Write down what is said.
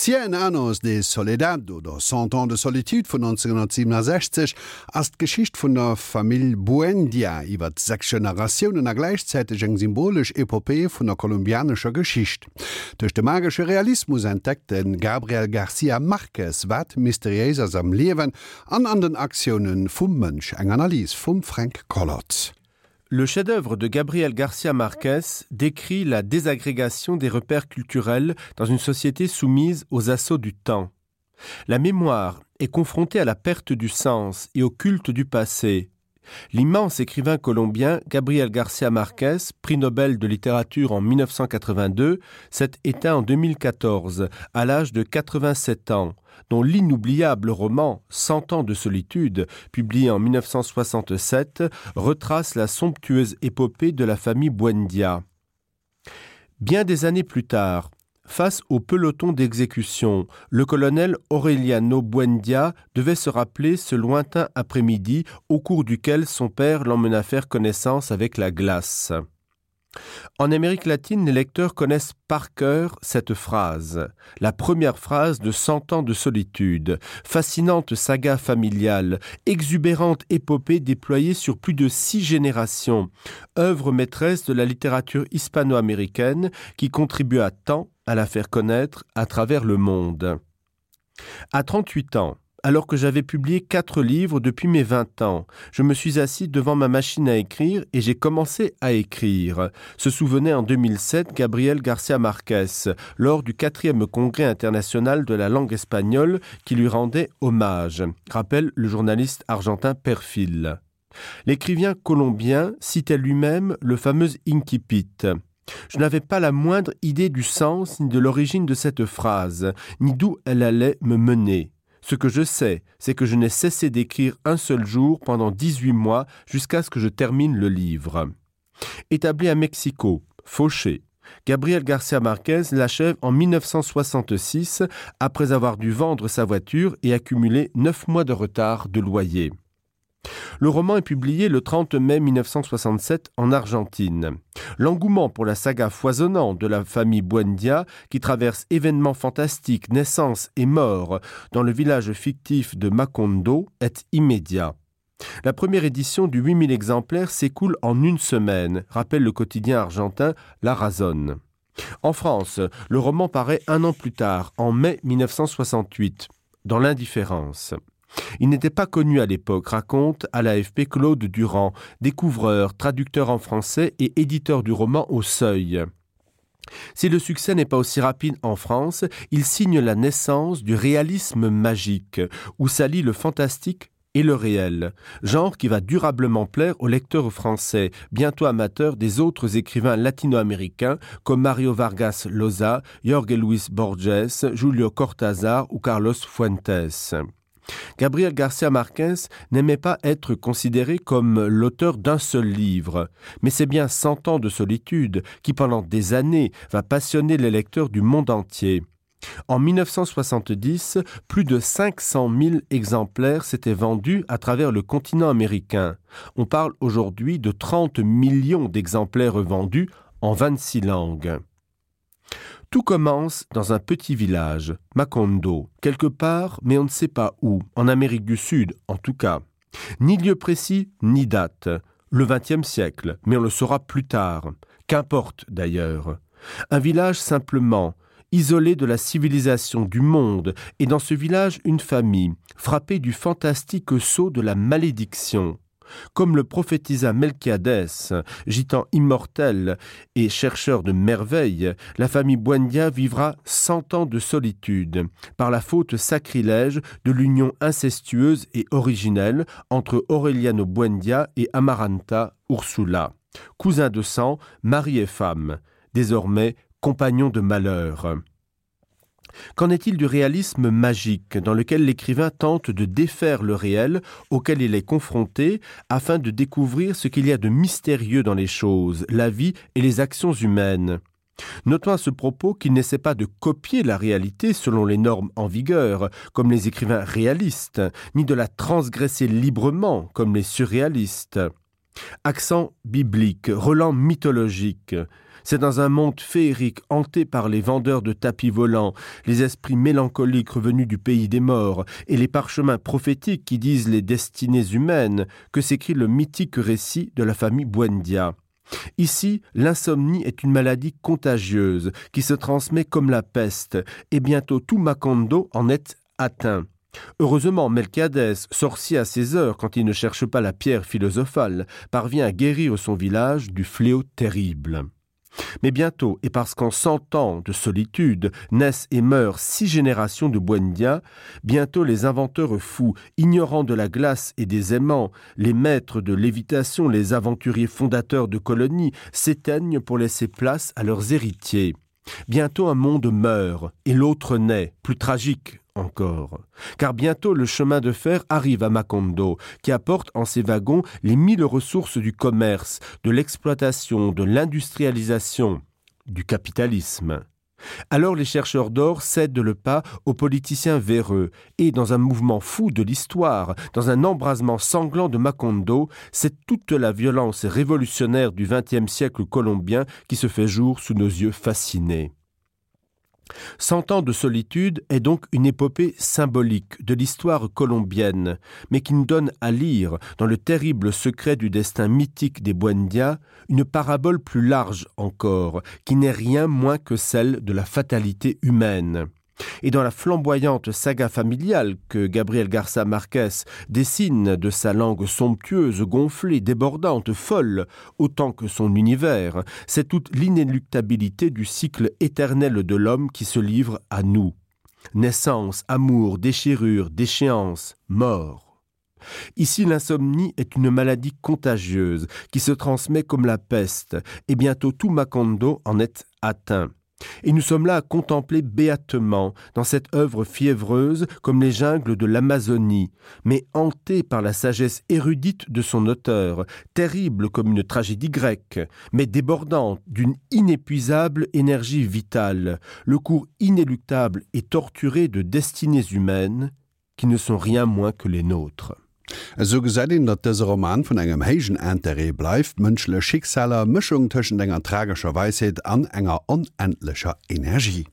Cien annos de Soledad oder Cent ans de Solitude von 1967 as Geschicht vun der Familie Buendia iwwer sechs Generationen a gleichzeitig eng symbolisch Epopee vun der kolumbianischer Geschicht. Durch de magische Realismus entdeckten Gabriel Garcia Marquez wat mysteriös am Lewen an an den Aktionen vum Mënsch eng Analyse vum Frank Collot. Le chef-d'œuvre de Gabriel Garcia Marquez décrit la désagrégation des repères culturels dans une société soumise aux assauts du temps. La mémoire est confrontée à la perte du sens et au culte du passé. L'immense écrivain colombien Gabriel Garcia Marquez, prix Nobel de littérature en 1982, s'est éteint en 2014 à l'âge de 87 ans, dont l'inoubliable roman Cent ans de solitude, publié en 1967, retrace la somptueuse épopée de la famille Buendia. Bien des années plus tard, face au peloton d'exécution, le colonel Aureliano Buendia devait se rappeler ce lointain après-midi au cours duquel son père l'emmena faire connaissance avec la glace. En Amérique latine, les lecteurs connaissent par cœur cette phrase, la première phrase de Cent ans de solitude, fascinante saga familiale, exubérante épopée déployée sur plus de six générations, œuvre maîtresse de la littérature hispano-américaine qui contribua tant à la faire connaître à travers le monde. À 38 ans, alors que j'avais publié quatre livres depuis mes vingt ans. Je me suis assis devant ma machine à écrire et j'ai commencé à écrire. Se souvenait en 2007 Gabriel Garcia Marquez lors du quatrième congrès international de la langue espagnole qui lui rendait hommage, rappelle le journaliste argentin Perfil. L'écrivain colombien citait lui-même le fameux Incipit. Je n'avais pas la moindre idée du sens ni de l'origine de cette phrase, ni d'où elle allait me mener. Ce que je sais, c'est que je n'ai cessé d'écrire un seul jour pendant 18 mois jusqu'à ce que je termine le livre. Établi à Mexico, fauché, Gabriel Garcia Marquez l'achève en 1966 après avoir dû vendre sa voiture et accumuler neuf mois de retard de loyer. Le roman est publié le 30 mai 1967 en Argentine. L'engouement pour la saga foisonnante de la famille Buendia, qui traverse événements fantastiques, naissances et morts dans le village fictif de Macondo, est immédiat. La première édition du 8000 exemplaires s'écoule en une semaine, rappelle le quotidien argentin La Razonne. En France, le roman paraît un an plus tard, en mai 1968, dans l'indifférence. Il n'était pas connu à l'époque, raconte à l'AFP Claude Durand, découvreur, traducteur en français et éditeur du roman au seuil. Si le succès n'est pas aussi rapide en France, il signe la naissance du réalisme magique, où s'allie le fantastique et le réel, genre qui va durablement plaire aux lecteurs français, bientôt amateurs des autres écrivains latino-américains comme Mario Vargas Llosa, Jorge Luis Borges, Julio Cortázar ou Carlos Fuentes. Gabriel Garcia Marquez n'aimait pas être considéré comme l'auteur d'un seul livre, mais c'est bien cent ans de solitude qui, pendant des années, va passionner les lecteurs du monde entier. En 1970, plus de 500 000 exemplaires s'étaient vendus à travers le continent américain. On parle aujourd'hui de 30 millions d'exemplaires vendus en 26 langues. Tout commence dans un petit village, Macondo, quelque part, mais on ne sait pas où, en Amérique du Sud en tout cas. Ni lieu précis, ni date. Le XXe siècle, mais on le saura plus tard. Qu'importe d'ailleurs. Un village simplement, isolé de la civilisation du monde, et dans ce village une famille, frappée du fantastique sceau de la malédiction. Comme le prophétisa Melchiadès, gitan immortel et chercheur de merveilles, la famille Buendia vivra cent ans de solitude, par la faute sacrilège de l'union incestueuse et originelle entre Aureliano Buendia et Amaranta Ursula, cousin de sang, mari et femme, désormais compagnons de malheur. Qu'en est-il du réalisme magique dans lequel l'écrivain tente de défaire le réel auquel il est confronté afin de découvrir ce qu'il y a de mystérieux dans les choses, la vie et les actions humaines? Notons à ce propos qu'il n'essaie pas de copier la réalité selon les normes en vigueur, comme les écrivains réalistes, ni de la transgresser librement, comme les surréalistes. Accent biblique, relent mythologique, C'est dans un monde féerique hanté par les vendeurs de tapis volants, les esprits mélancoliques revenus du pays des morts et les parchemins prophétiques qui disent les destinées humaines que s'écrit le mythique récit de la famille Buendia. Ici, l'insomnie est une maladie contagieuse qui se transmet comme la peste et bientôt tout Macondo en est atteint. Heureusement, Melchiadès, sorcier à ses heures quand il ne cherche pas la pierre philosophale, parvient à guérir son village du fléau terrible. Mais bientôt, et parce qu'en cent ans de solitude naissent et meurent six générations de Buendia, bientôt les inventeurs fous, ignorants de la glace et des aimants, les maîtres de lévitation, les aventuriers fondateurs de colonies, s'éteignent pour laisser place à leurs héritiers. Bientôt un monde meurt et l'autre naît, plus tragique encore. Car bientôt le chemin de fer arrive à Macondo, qui apporte en ses wagons les mille ressources du commerce, de l'exploitation, de l'industrialisation, du capitalisme. Alors les chercheurs d'or cèdent le pas aux politiciens véreux et dans un mouvement fou de l'histoire, dans un embrasement sanglant de Macondo, c'est toute la violence révolutionnaire du XXe siècle colombien qui se fait jour sous nos yeux fascinés. Cent ans de solitude est donc une épopée symbolique de l'histoire colombienne, mais qui nous donne à lire, dans le terrible secret du destin mythique des Buendia, une parabole plus large encore, qui n'est rien moins que celle de la fatalité humaine et dans la flamboyante saga familiale que Gabriel Garça Marquez dessine de sa langue somptueuse, gonflée, débordante, folle, autant que son univers, c'est toute l'inéluctabilité du cycle éternel de l'homme qui se livre à nous. Naissance, amour, déchirure, déchéance, mort. Ici l'insomnie est une maladie contagieuse qui se transmet comme la peste, et bientôt tout Macondo en est atteint. Et nous sommes là à contempler béatement dans cette œuvre fiévreuse comme les jungles de l'Amazonie, mais hanté par la sagesse érudite de son auteur, terrible comme une tragédie grecque, mais débordante d'une inépuisable énergie vitale, le cours inéluctable et torturé de destinées humaines qui ne sont rien moins que les nôtres. So gesäin, dat dese Roman vun engem hégen Enteré bleif mënschle Schicksaler Mchung tschen enger tragscher Weisheet an enger onendlecher Energie.